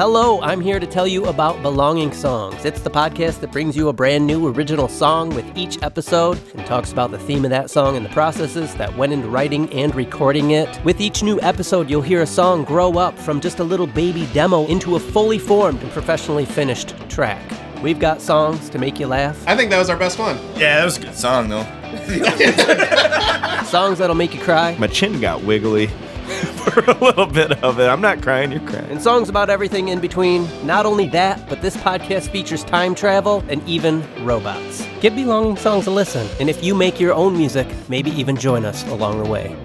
Hello, I'm here to tell you about Belonging Songs. It's the podcast that brings you a brand new original song with each episode and talks about the theme of that song and the processes that went into writing and recording it. With each new episode, you'll hear a song grow up from just a little baby demo into a fully formed and professionally finished track. We've got songs to make you laugh, I think that was our best one. Yeah, that was a good song though. songs that'll make you cry, My chin got wiggly for a little bit of it. I'm not crying, you're crying. and songs about everything in between. Not only that, but this podcast features time travel and even robots. Give Belonging Songs a listen, and if you make your own music, maybe even join us along the way.